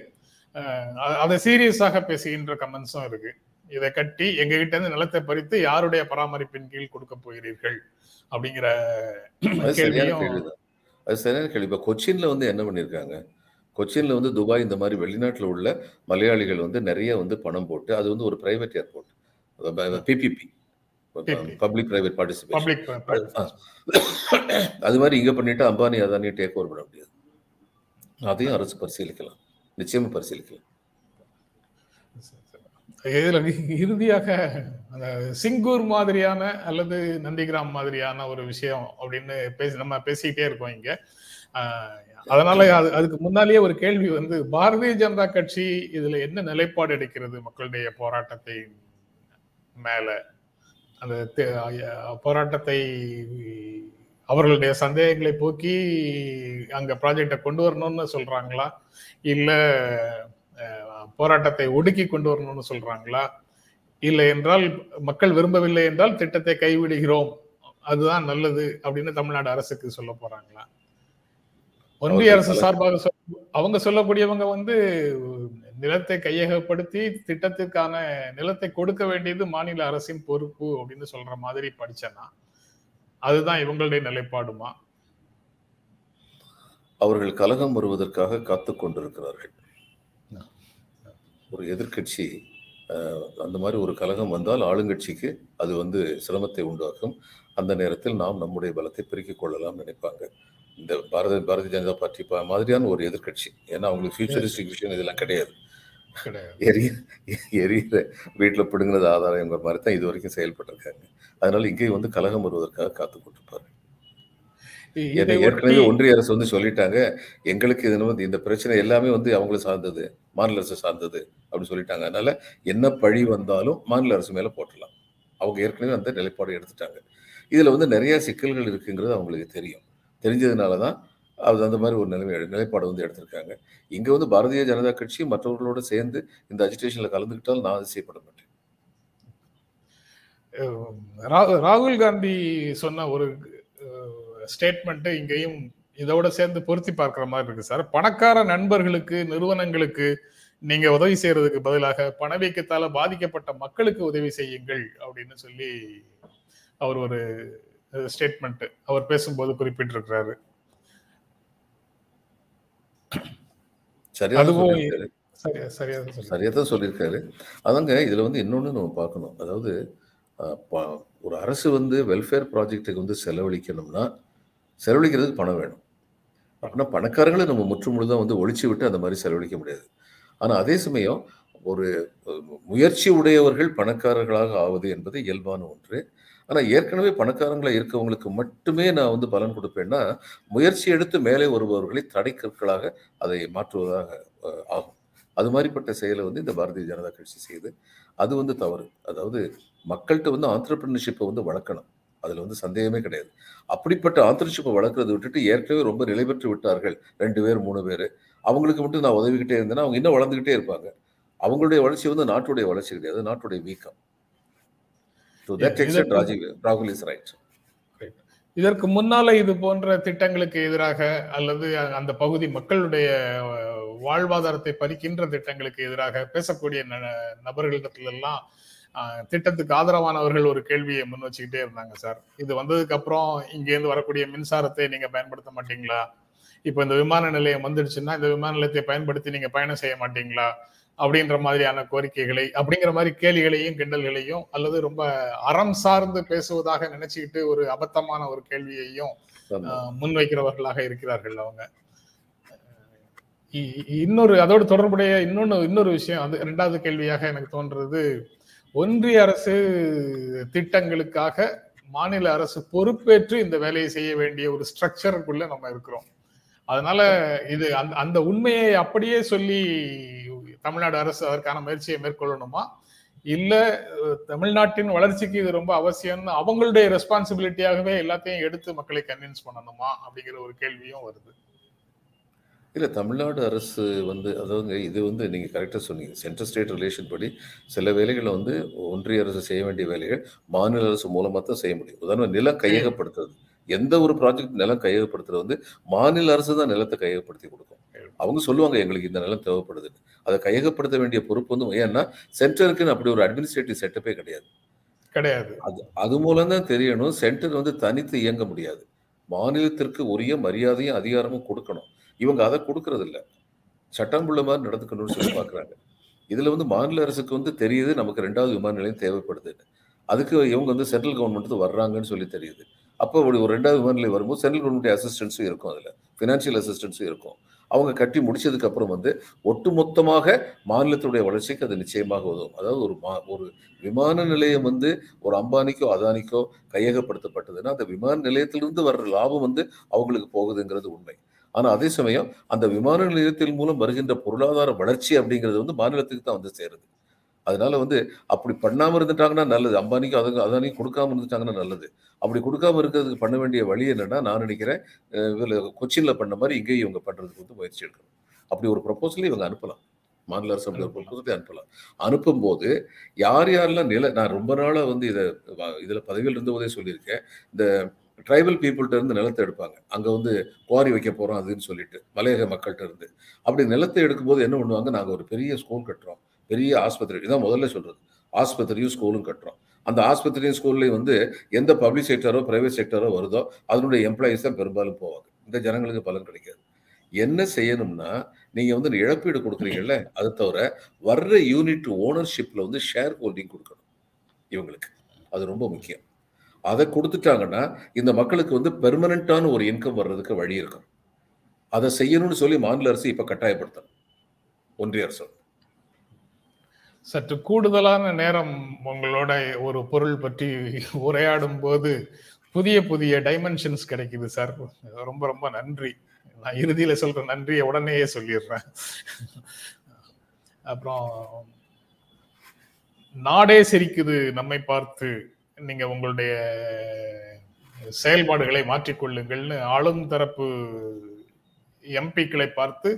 அதை சீரியஸாக பேசுகின்ற கமெண்ட்ஸும் இருக்கு. இதை கட்டி எங்க கிட்ட இருந்து நிலத்தை பறித்து யாருடைய பராமரிப்பின் கீழ் கொடுக்க போகிறீர்கள்? அப்படிங்கிற அது சரியான கேள்வி. இப்போ கொச்சின்ல வந்து என்ன பண்ணியிருக்காங்க கொச்சின்ல வந்து துபாய் இந்த மாதிரி வெளிநாட்டுல உள்ள மலையாளிகள் வந்து நிறைய வந்து பணம் போட்டு அது வந்து ஒரு private airport PPP public private participation public அது மாதிரி இங்க பண்ணிட்டு அம்பானி அதானி டேக் ஓவர் பண்ண முடியாது. அதையும் அரசு பரிசீலிக்கலாம். நிச்சயமா பரிசீலிக்கலாம். இதுல இறுதியாக அந்த சிங்கூர் மாதிரியான அல்லது நந்திகிராம் மாதிரியான ஒரு விஷயம் அப்படின்னு பேசி நம்ம பேசிக்கிட்டே இருக்கோம் இங்க. அதனால அது அதுக்கு முன்னாலேயே ஒரு கேள்வி வந்து பாரதிய ஜனதா கட்சி இதுல என்ன நிலைப்பாடு எடுக்கிறது மக்களுடைய போராட்டத்தை மேல? அந்த போராட்டத்தை அவர்களுடைய சந்தேகங்களை போக்கி அங்க ப்ராஜெக்டை கொண்டு வரணும்னு சொல்றாங்களா? இல்ல போராட்டத்தை ஒடுக்கி கொண்டு வரணும்னு சொல்றாங்களா? இல்லை என்றால் மக்கள் விரும்பவில்லை என்றால் திட்டத்தை கைவிடுகிறோம். அதுதான் நல்லது அப்படின்னு தமிழ்நாடு அரசுக்கு சொல்ல போறாங்களா? ஒன்றிய அரசு சார்பாக சொல்- அவங்க சொல்லக்கூடியவங்க வந்து நிலத்தை கையகப்படுத்தி திட்டத்திற்கான நிலத்தை கொடுக்க வேண்டியது மாநில அரசின் பொறுப்பு அப்படின்னு சொல்ற மாதிரி படிச்சேன்னா அதுதான் இவங்களுடைய நிலைப்பாடுமா? அவர்கள் கலகம் வருவதற்காக காத்து கொண்டிருக்கிறார்கள். ஒரு எதிர்க்கட்சி அஹ், அந்த மாதிரி ஒரு கலகம் வந்தால் ஆளுங்கட்சிக்கு அது வந்து சிரமத்தை உண்டாக்கும். அந்த நேரத்தில் நாம் நம்முடைய பலத்தை பெருக்கிக் கொள்ளலாம் நினைப்பாங்க. இந்த பாரத பாரதிய ஜனதா பார்ட்டி மாதிரியான ஒரு எதிர்க்கட்சி. ஏன்னா அவங்களுக்கு ஃபியூச்சரிஸ்டிக் விஷயம் இதெல்லாம் கிடையாது. எரிய எரியிற வீட்டில் பிடுங்கினது ஆதாரங்கிற மாதிரி தான் இது வரைக்கும் செயல்பட்டிருக்காங்க. அதனால இங்கே வந்து கலகம் வருவதற்காக காத்து கொண்டிருப்பாரு ஏற்கனவே ஒன்றிய அரசு வந்து சொல்லிட்டாங்க எங்களுக்கு இது வந்து இந்த பிரச்சனை எல்லாமே வந்து அவங்கள சார்ந்தது மாநில அரசு சார்ந்தது அப்படின்னு சொல்லிட்டாங்க. அதனால என்ன பழி வந்தாலும் மாநில அரசு மேல போட்டுடலாம். அவங்க ஏற்கனவே அந்த நிலைப்பாடு எடுத்துட்டாங்க. இதுல வந்து நிறைய சிக்கல்கள் இருக்குங்கிறது அவங்களுக்கு தெரியும். தெரிஞ்சதுனால தான் அது அந்த மாதிரி ஒரு நிலைமை நிலைப்பாடு வந்து எடுத்திருக்காங்க. இங்கே வந்து பாரதிய ஜனதா கட்சி மற்றவர்களோட சேர்ந்து இந்த அஜிடேஷனில் கலந்துக்கிட்டால் நான் அதிசயப்பட மாட்டேன். ராகுல் காந்தி சொன்ன ஒரு ஸ்டேட்மெண்ட்டு இங்கேயும் இதோட சேர்ந்து பொருத்தி பார்க்குற மாதிரி இருக்கு சார். பணக்கார நண்பர்களுக்கு நிறுவனங்களுக்கு நீங்க உதவி செய்யறதுக்கு பதிலாக பணவீக்கத்தால பாதிக்கப்பட்ட மக்களுக்கு உதவி செய்யுங்கள் அப்படின்னு சொல்லி அவர் ஒரு ஸ்டேட்மெண்ட் அவர் பேசும்போது குறிப்பிட்டிருக்கிறாரு. சரியா தான் அதுவும் சொல்லியிருக்காரு. அதாங்க இதுல வந்து இன்னொன்னு நம்ம பார்க்கணும். அதாவது ஒரு அரசு வந்து வெல்ஃபேர் ப்ராஜெக்ட்டுக்கு வந்து செலவழிக்கணும்னா செலவழிக்கிறதுக்கு பணம் வேணும். அப்படின்னா பணக்காரங்களை நம்ம முற்று முழுதாக வந்து ஒழிச்சு விட்டு அந்த மாதிரி செலவழிக்க முடியாது. ஆனா அதே சமயம் ஒரு முயற்சி உடையவர்கள் பணக்காரர்களாக ஆவது என்பது இயல்பான ஒன்று. ஆனால் ஏற்கனவே பணக்காரங்களாக இருக்கவங்களுக்கு மட்டுமே நான் வந்து பலன் கொடுப்பேன்னா முயற்சி எடுத்து மேலே வருபவர்களை தடைக்கற்களாக அதை மாற்றுவதாக ஆகும். அது மாதிரிப்பட்ட செயலை வந்து இந்த பாரதிய ஜனதா கட்சி செய்யுது அது வந்து தவறு. அதாவது மக்கள்கிட்ட வந்து ஆண்டர்பிரினர்ஷிப்பை வந்து வளர்க்கணும். அதில் வந்து சந்தேகமே கிடையாது. அப்படிப்பட்ட ஆண்டர்ஷிப்பை வளர்க்குறத விட்டுட்டு ஏற்கனவே ரொம்ப நிலை பெற்று விட்டார்கள் ரெண்டு பேர் மூணு பேர். அவங்களுக்கு மட்டும் நான் உதவிக்கிட்டே இருந்தேன்னா அவங்க இன்னும் வளர்ந்துக்கிட்டே இருப்பாங்க. அவங்களுடைய வளர்ச்சி வந்து நாட்டுடைய வளர்ச்சி கிடையாது. நாட்டுடைய வீக்கம். டு தட் எக்ஸ்டென்ட் ராஜீவ் ராகுல் இஸ் ரைட் இதற்கு முன்னால இது போன்ற திட்டங்களுக்கு எதிராக அல்லது அந்த பகுதி மக்களுடைய வாழ்வாதாரத்தை பறிக்கின்ற திட்டங்களுக்கு எதிராக பேசக்கூடிய ந- நபர்களிடத்துல எல்லாம் அஹ், திட்டத்துக்கு ஆதரவானவர்கள் ஒரு கேள்வியை முன் வச்சுக்கிட்டே இருந்தாங்க சார். இது வந்ததுக்கு அப்புறம் இங்க இருந்து வரக்கூடிய மின்சாரத்தை நீங்க பயன்படுத்த மாட்டீங்களா? இப்போ இந்த விமான நிலையம் வந்துடுச்சுன்னா இந்த விமான நிலையத்தை பயன்படுத்தி நீங்க பயணம் செய்ய மாட்டீங்களா? அப்படின்ற மாதிரியான கோரிக்கைகளை அப்படிங்கிற மாதிரி கேலிகளையும் கிண்டல்களையும் அல்லது ரொம்ப அறம் சார்ந்து பேசுவதாக நினைச்சுக்கிட்டு ஒரு அபத்தமான ஒரு கேள்வியையும் முன்வைக்கிறவர்களாக இருக்கிறார்கள் அவங்க. இன்னொரு அதோடு தொடர்புடைய இன்னொன்னு இன்னொரு விஷயம் அது ரெண்டாவது கேள்வியாக எனக்கு தோன்றது ஒன்றிய அரசு திட்டங்களுக்காக மாநில அரசு பொறுப்பேற்று இந்த வேலையை செய்ய வேண்டிய ஒரு ஸ்ட்ரக்சருக்குள்ள நம்ம இருக்கிறோம். அதனால இது அந்த அந்த உண்மையை அப்படியே சொல்லி தமிழ்நாடு அரசு அதற்கான முயற்சியை மேற்கொள்ளணுமா? இல்ல தமிழ்நாட்டின் வளர்ச்சிக்கு இது ரொம்ப அவசியம்னு அவங்களுடைய ரெஸ்பான்சிபிலிட்டியாகவே எல்லாத்தையும் எடுத்து மக்களை கன்வின்ஸ் பண்ணணுமா? அப்படிங்கிற ஒரு கேள்வியும் வருது. இல்ல தமிழ்நாடு அரசு வந்து அதாவது இது வந்து நீங்க கரெக்டா சொன்னீங்க. சென்ட்ரல் ஸ்டேட் ரிலேஷன் படி சில வேலைகளை வந்து ஒன்றிய அரசு செய்ய வேண்டிய வேலைகள் மாநில அரசு மூலமாக தான் செய்ய முடியும். உதாரணம் நிலம் கையகப்படுத்துறது. எந்த ஒரு ப்ராஜெக்ட் நிலம் கையகப்படுத்துறது வந்து மாநில அரசு தான் நிலத்தை கையகப்படுத்தி கொடுக்கும். அவங்க சொல்லுவாங்க எங்களுக்கு இந்த நிலம் தேவைப்படுதுன்னு. அதை கையகப்படுத்த வேண்டிய பொறுப்பு வந்து ஏன்னா சென்டருக்குன்னு அப்படி ஒரு அட்மினிஸ்ட்ரேட்டிவ் செட்டப்பே கிடையாது. கிடையாது. அது அது மூலம் தான் தெரியணும். சென்டர் வந்து தனித்து இயங்க முடியாது. மாநிலத்திற்கு உரிய மரியாதையும் அதிகாரமும் கொடுக்கணும். இவங்க அதை கொடுக்கறது இல்ல சட்டம் உள்ள மாதிரி நடந்துக்கணும்னு சொல்லி பார்க்குறாங்க. இதுல வந்து மாநில அரசுக்கு வந்து தெரியுது நமக்கு ரெண்டாவது விமான நிலையம் தேவைப்படுதுன்னு. அதுக்கு இவங்க வந்து சென்ட்ரல் கவர்மெண்ட் வர்றாங்கன்னு சொல்லி தெரியுது. அப்போ ஒரு ஒரு ரெண்டாவது விமான வரும்போது சென்ட்ரல் கவர்மெண்ட் அசிஸ்டன்ஸும் இருக்கும் அதில். ஃபினான்ஷியல் அசிஸ்டன்ஸும் இருக்கும். அவங்க கட்டி முடிச்சதுக்கப்புறம் வந்து ஒட்டுமொத்தமாக மாநிலத்துடைய வளர்ச்சிக்கு அது நிச்சயமாக உதவும். அதாவது ஒரு மா ஒரு விமான நிலையம் வந்து ஒரு அம்பானிக்கோ அதானிக்கோ கையகப்படுத்தப்பட்டதுன்னா அந்த விமான நிலையத்திலிருந்து வர்ற லாபம் வந்து அவங்களுக்கு போகுதுங்கிறது உண்மை. ஆனால் அதே சமயம் அந்த விமான நிலையத்தின் மூலம் வருகின்ற பொருளாதார வளர்ச்சி அப்படிங்கிறது வந்து மாநிலத்துக்கு தான் வந்து சேருது. அதனால வந்து அப்படி பண்ணாம இருந்துட்டாங்கன்னா நல்லது. அம்பானிக்கு அதுக்கு அதானிக்கு கொடுக்காம இருந்துட்டாங்கன்னா நல்லது. அப்படி கொடுக்காம இருக்கிறதுக்கு பண்ண வேண்டிய வழி என்னன்னா நான் நினைக்கிறேன் இதுல கொச்சின்ல பண்ண மாதிரி இங்கேயும் இவங்க பண்றதுக்கு வந்து முயற்சி எடுக்கணும். அப்படி ஒரு ப்ரொபோசலை இவங்க அனுப்பலாம். மாநில அரசு அப்படி ஒரு ப்ரொபோசலை அனுப்பலாம். அனுப்பும்போது யார் யாரெல்லாம் நில நான் ரொம்ப நாளா வந்து இதை இதுல பதவியில் இருந்தபோதே சொல்லியிருக்கேன். இந்த ட்ரைபல் பீப்புள்கிட்ட இருந்து நிலத்தை எடுப்பாங்க. அங்க வந்து குவாரி வைக்க போறோம் அதுன்னு சொல்லிட்டு மலையக மக்கள்கிட்ட இருந்து. அப்படி நிலத்தை எடுக்கும்போது என்ன பண்ணுவாங்க? நாங்க ஒரு பெரிய ஸ்கூல் கட்டுறோம். பெரிய ஆஸ்பத்திரி இதான் முதல்ல சொல்றது. ஆஸ்பத்திரியும் ஸ்கூலும் கட்டுறோம். அந்த ஆஸ்பத்திரியும் ஸ்கூல்லையும் வந்து எந்த பப்ளிக் செக்டரோ ப்ரைவேட் செக்டரோ வருதோ அதனுடைய எம்ப்ளாயிஸ் தான் பெரும்பாலும் போவாங்க. இந்த ஜனங்களுக்கு பலன் கிடைக்காது. என்ன செய்யணும்னா நீங்கள் வந்து இழப்பீடு கொடுக்குறீங்கல்ல அது தவிர வர்ற யூனிட் ஓனர்ஷிப்பில் வந்து ஷேர் ஹோல்டிங் கொடுக்கணும் இவங்களுக்கு. அது ரொம்ப முக்கியம். அதை கொடுத்துட்டாங்கன்னா இந்த மக்களுக்கு வந்து பெர்மனண்ட்டான ஒரு இன்கம் வர்றதுக்கு வழி இருக்கும். அதை செய்யணும்னு சொல்லி மாநில அரசு இப்போ கட்டாயப்படுத்தணும். ஒன்றிய அரசு சற்று கூடுதலான நேரம் உங்களோட ஒரு பொருள் பற்றி உரையாடும் போது புதிய புதிய டைமென்ஷன்ஸ் கிடைக்குது சார். ரொம்ப ரொம்ப நன்றி. நான் இறுதியில சொல்ற நன்றியை உடனேயே சொல்லிடுறேன். அப்புறம் நாடே சிரிக்குது நம்மை பார்த்து. நீங்க உங்களுடைய செயல்பாடுகளை மாற்றிக்கொள்ளுங்கள்னு ஆளும் தரப்பு எம்பிக்களை பார்த்து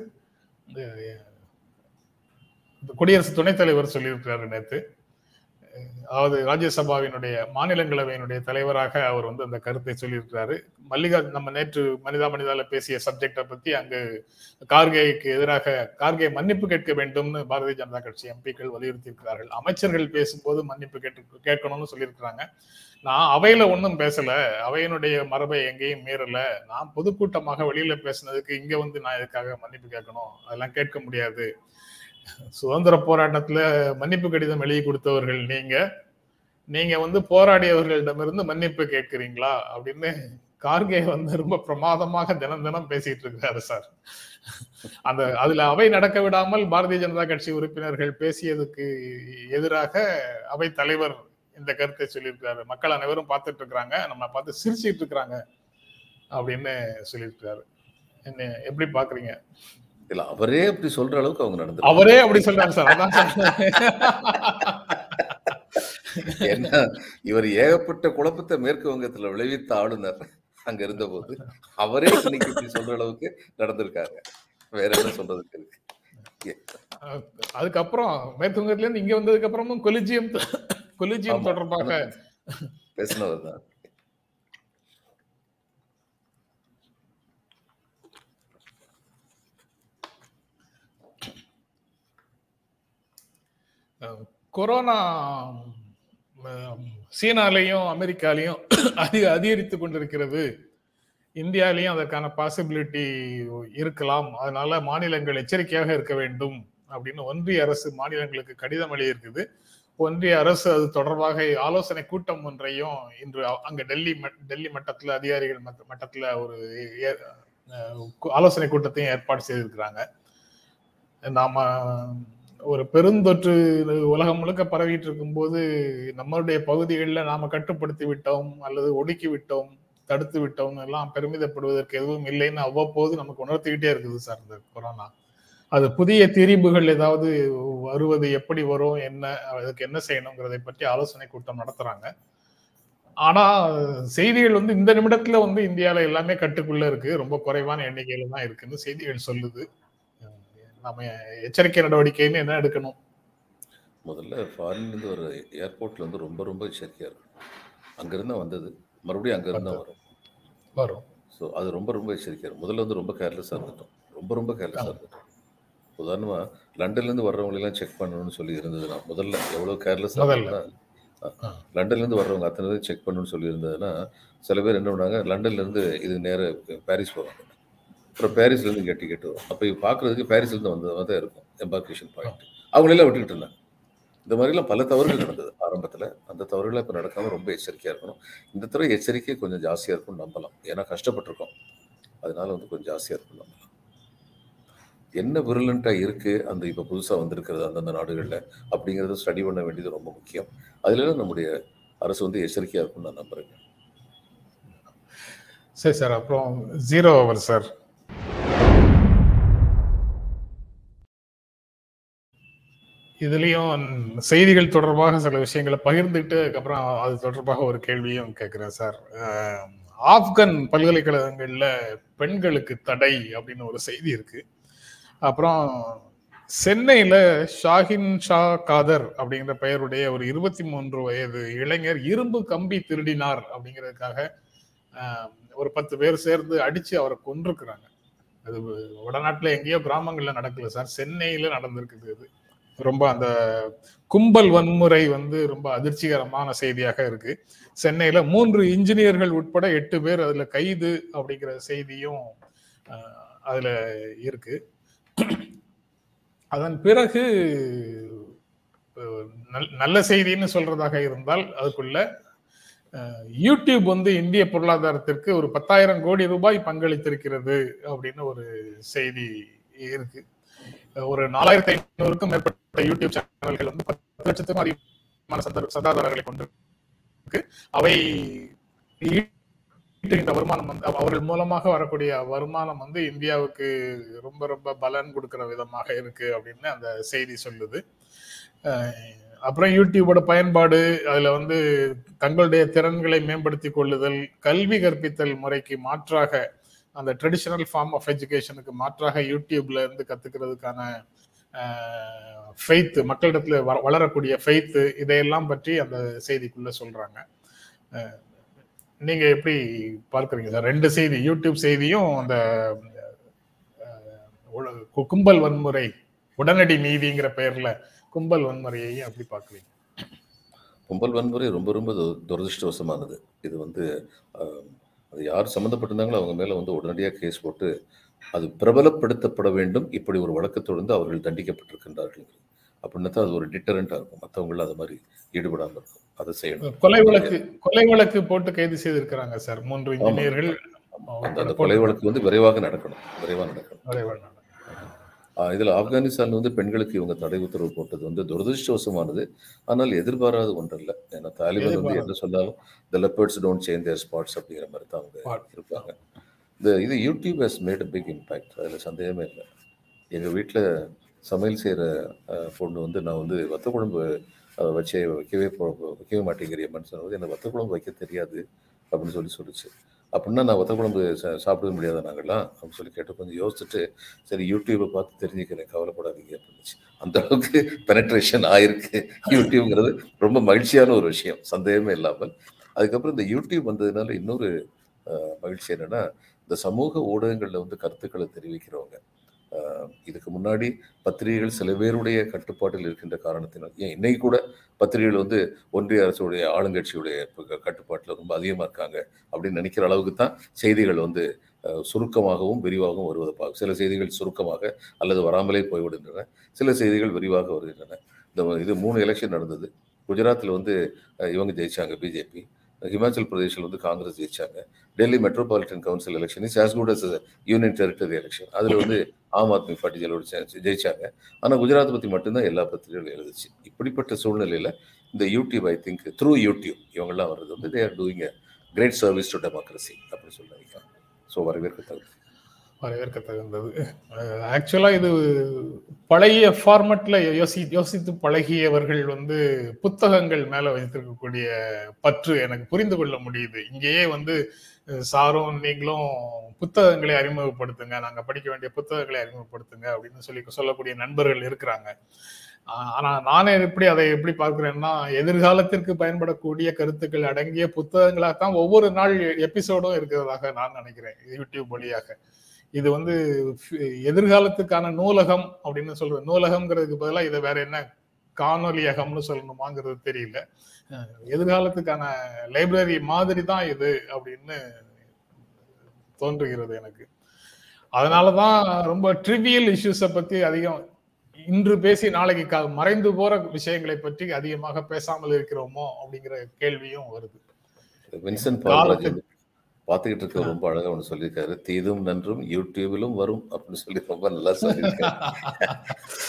குடியரசு துணைத் தலைவர் சொல்லியிருக்கிறாரு நேற்று அதாவது ராஜ்யசபாவினுடைய மாநிலங்களவையினுடைய தலைவராக அவர் வந்து அந்த கருத்தை சொல்லியிருக்கிறாரு. மல்லிகா நம்ம நேற்று மனிதா மனிதால பேசிய சப்ஜெக்டை பத்தி அங்கு கார்கேக்கு எதிராக கார்கே மன்னிப்பு கேட்க வேண்டும்னு பாரதிய ஜனதா கட்சி எம்பிக்கள் வலியுறுத்தி இருக்கிறார்கள் அமைச்சர்கள் பேசும்போது மன்னிப்பு கேட்டு கேட்கணும்னு சொல்லியிருக்கிறாங்க. நான் அவையில ஒன்றும் பேசல. அவையினுடைய மரபை எங்கேயும் மீறல. நான் பொதுக்கூட்டமாக வெளியில பேசினதுக்கு இங்க வந்து நான் இதுக்காக மன்னிப்பு கேட்கணும்? அதெல்லாம் கேட்க முடியாது. சுதந்திர போராட்டத்துல மன்னிப்பு கடிதம் எழுதி கொடுத்தவர்கள் நீங்க. நீங்க வந்து போராடியவர்களிடமிருந்து மன்னிப்பு கேட்கிறீங்களா? அப்படின்னு கார்கே வந்து ரொம்ப பிரமாதமாக தினம் தினம் பேசிட்டு இருக்காரு சார். அந்த அதுல அவை நடக்க விடாமல் பாரதிய ஜனதா கட்சி உறுப்பினர்கள் பேசியதுக்கு எதிராக அவை தலைவர் இந்த கருத்தை சொல்லியிருக்காரு. மக்கள் அனைவரும் பார்த்துட்டு இருக்கிறாங்க. நம்ம பார்த்து சிரிச்சிட்டு இருக்கிறாங்க அப்படின்னு சொல்லியிருக்காரு. என்ன எப்படி பாக்குறீங்க? இல்ல அவரே அப்படி சொல்ற அளவுக்கு அவங்க நடந்து அவரே அப்படி சொல்றாங்க சார். அதான் என்ன இவர் ஏகப்பட்ட குழப்பத்தை மேற்கு வங்கத்துல விளைவித்த ஆளுநர் அங்க இருந்த போது அவரே இன்னைக்கு இப்படி சொல்ற அளவுக்கு நடந்திருக்காங்க வேற என்ன சொல்றதுக்கு இருக்கு? அதுக்கப்புறம் மேற்கு வங்கத்துல இருந்து இங்க வந்ததுக்கு அப்புறமும் கொலிஜியம் கொலிஜியம். தொடர்பாக பேசினவர் தான். கொரோனா அஹ், சீனாலையும் அமெரிக்காலையும் அதிக அதிகரித்து கொண்டிருக்கிறது. இந்தியாலையும் அதற்கான பாசிபிலிட்டி இருக்கலாம். அதனால மாநிலங்கள் எச்சரிக்கையாக இருக்க வேண்டும் அப்படின்னு ஒன்றிய அரசு மாநிலங்களுக்கு கடிதம் எழுதியிருக்குது. ஒன்றிய அரசு அது தொடர்பாக ஆலோசனை கூட்டம் ஒன்றையும் இன்று அங்க டெல்லி மட்- டெல்லி மட்டத்துல அதிகாரிகள் மட்டத்துல ஒரு ஏ- ஆலோசனை கூட்டத்தையும் ஏற்பாடு செய்திருக்கிறாங்க. நாம ஒரு பெருந்தொற்று உலகம் முழுக்க பரவிட்டு இருக்கும்போது நம்மளுடைய பகுதிகளில் நாம கட்டுப்படுத்தி விட்டோம் அல்லது ஒடுக்கி விட்டோம் தடுத்து விட்டோம் எல்லாம் பெருமிதப்படுவதற்கு எதுவும் இல்லைன்னு அவ்வப்போது நமக்கு உணர்த்திக்கிட்டே இருக்குது சார் இந்த கொரோனா. அது புதிய திரிபுகள் ஏதாவது வருவது எப்படி வரும் என்ன அதுக்கு என்ன செய்யணுங்கிறதை பற்றி ஆலோசனை கூட்டம் நடத்துறாங்க. ஆனா செய்திகள் வந்து இந்த நிமிடத்துல வந்து இந்தியாவில எல்லாமே கட்டுக்குள்ள இருக்கு. ரொம்ப குறைவான எண்ணிக்கையில தான் இருக்குன்னு செய்திகள் சொல்லுது. நம்ம எச்சரிக்கை நடவடிக்கைன்னு என்ன எடுக்கணும்? முதல்ல ஃபாரின்லேருந்து ஒரு ஏர்போர்ட்ல வந்து ரொம்ப ரொம்ப எச்சரிக்கையா இருக்கும் அங்கிருந்து வந்தது. மறுபடியும் அங்கிருந்து தான் வரும். வரும். ஸோ அது ரொம்ப ரொம்ப எச்சரிக்கையா இருக்கும். முதல்ல வந்து ரொம்ப கேர்லெஸ்ஸாக இருந்துட்டோம் ரொம்ப ரொம்ப கேர்லெஸ்ஸாக இருந்துட்டோம் உதாரணமா லண்டன்லேருந்து வர்றவங்களெல்லாம் செக் பண்ணணும்னு சொல்லி இருந்ததுன்னா முதல்ல எவ்வளோ கேர்லெஸ்ஸாக முதல்ல. இருந்தா லண்டன்லேருந்து வர்றவங்க அத்தனை செக் பண்ணணும்னு சொல்லி இருந்ததுன்னா சில பேர் என்ன பண்ணாங்க லண்டன்லேருந்து இது நேர பாரிஸ் போவாங்க. அப்புறம் பாரிஸ்லேருந்து இங்கே டிக்கெட் வரும் அப்போ இவங்க பார்க்குறதுக்கு பாரிஸ்லேருந்து வந்ததாக தான் இருக்கும் எம்பார்கேஷன் பாயிண்ட் அவங்களெல்லாம் விட்டுக்கிட்டு இருந்தாங்க. இந்த மாதிரிலாம் பல தவறுகள் நடந்தது ஆரம்பத்தில். அந்த தவறுகளை இப்போ நடக்காமல் ரொம்ப எச்சரிக்கையாக இருக்கணும். இந்த தடவை எச்சரிக்கை கொஞ்சம் ஜாஸ்தியாக இருக்கும்னு நம்பலாம். ஏன்னா கஷ்டப்பட்டிருக்கோம். அதனால வந்து கொஞ்சம் ஜாஸ்தியாக இருக்கும் நம்பலாம். என்ன விரலண்ட்டாக இருக்குது அந்த இப்போ புதுசாக வந்திருக்கிறது அந்தந்த நாடுகளில் அப்படிங்கிறத ஸ்டடி பண்ண வேண்டியது ரொம்ப முக்கியம். அதிலெல்லாம் நம்முடைய அரசு வந்து எச்சரிக்கையாக இருக்கும்னு நான் நம்புகிறேன் சரி சார். அப்புறம் ஜீரோ அவர் சார் இதுலயும் செய்திகள் தொடர்பாக சில விஷயங்களை பகிர்ந்துட்டு அதுக்கப்புறம் அது தொடர்பாக ஒரு கேள்வியும் கேட்கிறேன் சார். ஆப்கன் பல்கலைக்கழகங்கள்ல பெண்களுக்கு தடை அப்படின்னு ஒரு செய்தி இருக்கு. அப்புறம் சென்னையில ஷாஹின் ஷா காதர் அப்படிங்கிற பெயருடைய ஒரு இருபத்தி மூன்று வயது இளைஞர் இரும்பு கம்பி திருடினார் அப்படிங்கிறதுக்காக ஒரு பத்து பேர் சேர்ந்து அடிச்சு அவரை கொண்டிருக்கிறாங்க அது வடநாட்டுல எங்கேயோ கிராமங்கள்ல நடக்கல சார். சென்னையில நடந்திருக்குது அது ரொம்ப அந்த கும்பல் வன்முறை வந்து ரொம்ப அதிர்ச்சிகரமான செய்தியாக இருக்கு. சென்னையில மூன்று இன்ஜினியர்கள் உட்பட எட்டு பேர் அதுல கைது அப்படிங்கிற செய்தியும் அதுல இருக்கு. அதன் பிறகு நல்- நல்ல செய்தின்னு சொல்றதாக இருந்தால் அதுக்குள்ள யூடியூப் வந்து இந்திய பொருளாதாரத்திற்கு ஒரு பத்தாயிரம் கோடி ரூபாய் பங்களித்திருக்கிறது அப்படின்னு ஒரு செய்தி இருக்கு. ஒரு நாலாயிரத்தி ஐநூறுக்கும் மேற்பட்ட யூடியூப் சேனல்கள் வந்து பத்து லட்சத்துக்கும் அதிகமான சந்தா சந்தாதாரர்களை கொண்டு இருக்கு அவை ஈட்டுகின்ற வருமானம் வந்து அவர்கள் மூலமாக வரக்கூடிய வருமானம் வந்து இந்தியாவுக்கு ரொம்ப ரொம்ப பலன் கொடுக்கிற விதமாக இருக்கு அப்படின்னு அந்த செய்தி சொல்லுது. அப்புறம் யூடியூபோட பயன்பாடு அதுல வந்து தங்களுடைய திறன்களை மேம்படுத்தி கொள்ளுதல் கல்வி கற்பித்தல் முறைக்கு மாற்றாக அந்த ட்ரெடிஷ்னல் ஃபார்ம் ஆஃப் எஜுகேஷனுக்கு மாற்றாக யூடியூப்ல இருந்து கத்துக்கிறதுக்கான ஃபெய்த்து மக்களிடத்துல வ- வளரக்கூடிய ஃபெய்த்து இதையெல்லாம் பற்றி அந்த செய்திக்குள்ள சொல்றாங்க. நீங்க எப்படி பார்க்குறீங்க சார்? ரெண்டு செய்தி யூடியூப் செய்தியும் அந்த கும்பல் வன்முறை உடனடி நீதிங்கிற பெயர்ல கும்பல் வன்முறையையும் அப்படி பார்க்குறீங்க? கும்பல் வன்முறை ரொம்ப ரொம்ப து- இது வந்து அது யார் சம்மந்தப்பட்டிருந்தாங்களோ அவங்க மேலே வந்து உடனடியாக கேஸ் போட்டு அது பிரபலப்படுத்தப்பட வேண்டும். இப்படி ஒரு வழக்கு தொடர்ந்து அவர்கள் தண்டிக்கப்பட்டிருக்கின்றார்கள். அப்படின்னா தான் அது ஒரு டிட்டரண்டாக இருக்கும். மற்றவங்கள அது மாதிரி ஈடுபடாமல் இருக்கும். அதை செய்யணும். கொலை வழக்கு கொலை வழக்கு போட்டு கைது செய்திருக்கிறாங்க சார். மூன்று இன்ஜினியர்கள் அந்த கொலை வழக்கு வந்து விரைவாக நடக்கணும். விரைவாக நடக்கணும். இதுல ஆப்கானிஸ்தான்ல வந்து பெண்களுக்கு இவங்க தடை உத்தரவு போட்டது வந்து துரதிருஷ்டவசமானது. ஆனால் எதிர்பாராத ஒன்றல்ல. ஏன்னா தாலிபான் வந்து என்ன சொன்னாலும் the leopards don't change their spots அப்படிங்கிற மாதிரி தான் அவங்க. இருப்பாங்க. இந்த இது YouTube has made a big impact அதில் சந்தேகமே இல்லை. எங்கள் வீட்டில் சமையல் செய்கிற பொண்ணு வந்து நான் வந்து வத்த குழம்பு வச்சே வைக்கவே போ வைக்கவே மாட்டேங்கிறியம்மான்னு சொன்னது எனக்கு வத்த குழம்பு வைக்க தெரியாது அப்படின்னு சொல்லி சொல்லிச்சு. அப்படின்னா நான் வத்த குழம்பு சா- சாப்பிடவே முடியாத நாங்கள்லாம் அப்படின்னு சொல்லி கேட்டு கொஞ்சம் யோசிச்சுட்டு சரி யூடியூப்பை பார்த்து தெரிஞ்சுக்கிறேன் கவலைப்படாதீங்க அப்படின்னுச்சு. அந்த அளவுக்கு பெனட்ரேஷன் ஆயிருக்கு. யூடியூப்ங்கிறது ரொம்ப மகிழ்ச்சியான ஒரு விஷயம். சந்தேகமே இல்லாமல். அதுக்கப்புறம் இந்த யூடியூப் வந்ததுனால இன்னொரு மகிழ்ச்சி என்னன்னா இந்த சமூக ஊடகங்களில் வந்து கருத்துக்களை தெரிவிக்கிறவங்க. இதுக்கு முன்னாடி பத்திரிகைகள் சில பேருடைய கட்டுப்பாட்டில் இருக்கின்ற காரணத்தினால் ஏன் இன்னைக்கு கூட பத்திரிகைகள் வந்து ஒன்றிய அரசுடைய ஆளுங்கட்சியுடைய கட்டுப்பாட்டில் ரொம்ப அதிகமாக இருக்காங்க அப்படின்னு நினைக்கிற அளவுக்கு தான் செய்திகள் வந்து சுருக்கமாகவும் விரிவாகவும் வருவதை பார்க்கும் சில செய்திகள் சுருக்கமாக அல்லது வராமலே போய்விடுகின்றன சில செய்திகள் விரிவாக வருகின்றன. இந்த இது மூணு எலெக்ஷன் நடந்தது. குஜராத்தில் வந்து இவங்க ஜெயிச்சாங்க பிஜேபி ஹிமாச்சல் பிரதேஷில் வந்து காங்கிரஸ் ஜெயிச்சாங்க. Delhi metropolitan council election is as good as union territory election அதில் வந்து ஆம் ஆத்மி பார்ட்டி ஜெயலலிதா ஜெயிச்சு- ஜெயிச்சாங்க. ஆனால் குஜராத் பற்றி மட்டும்தான் எல்லா பத்திரிகைகளும் எழுதுச்சு. இப்படிப்பட்ட சூழ்நிலையில் இந்த YouTube I think through YouTube இவங்கெல்லாம் வர்றது வந்து they are doing a great service to democracy அப்படின்னு சொல்லி ஸோ வரவேற்க தகுதி தகுந்தது ஆக்சுவலாக இது பழைய ஃபார்மெட்டில் யோசி யோசித்து பழகியவர்கள் வந்து புத்தகங்கள் மேலே வைத்திருக்கக்கூடிய பற்று எனக்கு புரிந்து கொள்ள முடியுது இங்கேயே வந்து சாரும் நீங்களும் புத்தகங்களை அறிமுகப்படுத்துங்க நாங்கள் படிக்க வேண்டிய புத்தகங்களை அறிமுகப்படுத்துங்க அப்படின்னு சொல்லி சொல்லக்கூடிய நண்பர்கள் இருக்கிறாங்க ஆனால் நானே எப்படி அதை எப்படி பார்க்குறேன்னா எதிர்காலத்திற்கு பயன்படக்கூடிய கருத்துக்கள் அடங்கிய புத்தகங்களாக தான் ஒவ்வொரு நாள் எபிசோடும் இருக்கிறதாக நான் நினைக்கிறேன் யூடியூப் வழியாக இது வந்து எதிர்காலத்துக்கான நூலகம் அப்படின்னு சொல்றது நூலகம்ங்கிறதுக்கு பதிலாக இதை வேற என்ன காணொலியகம்னு சொல்லணுமாங்கிறது தெரியல. எதிர்காலத்துக்கான லைப்ரரி மாதிரி தான் இது அப்படின்னு தோன்றுகிறது எனக்கு. அதனாலதான் ரொம்ப ட்ரிவியல் இஷ்யூஸை பத்தி அதிகம் இன்று பேசி நாளைக்கு மறைந்து போற விஷயங்களை பற்றி அதிகமாக பேசாமல் இருக்கிறோமோ அப்படிங்கிற கேள்வியும் வருது. பார்த்துக்கிட்டு இருக்க ரொம்ப அழகா ஒன்று சொல்லியிருக்காரு. தீதும் நன்றும் யூடியூபிலும் வரும் அப்படின்னு சொல்லி ரொம்ப நல்லா சொல்லியிருக்காரு.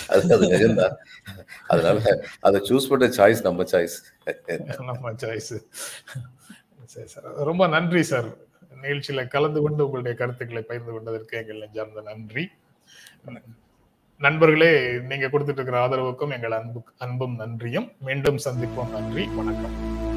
அது அது நிஜம்தான். அதனால அதை சூஸ் பண்ண சாய்ஸ் நம்ம சாய்ஸ் நம்ம சாய்ஸ் சரி சார். ரொம்ப நன்றி சார் நிகழ்ச்சியில கலந்து கொண்டு உங்களுடைய கருத்துக்களை பகிர்ந்து கொண்டதற்கு எங்கள் நெஞ்சார்ந்த நன்றி. நண்பர்களே நீங்க கொடுத்துட்டு இருக்கிற ஆதரவுக்கும் எங்கள் அன்பு அன்பும் நன்றியும். மீண்டும் சந்திப்போம். நன்றி. வணக்கம்.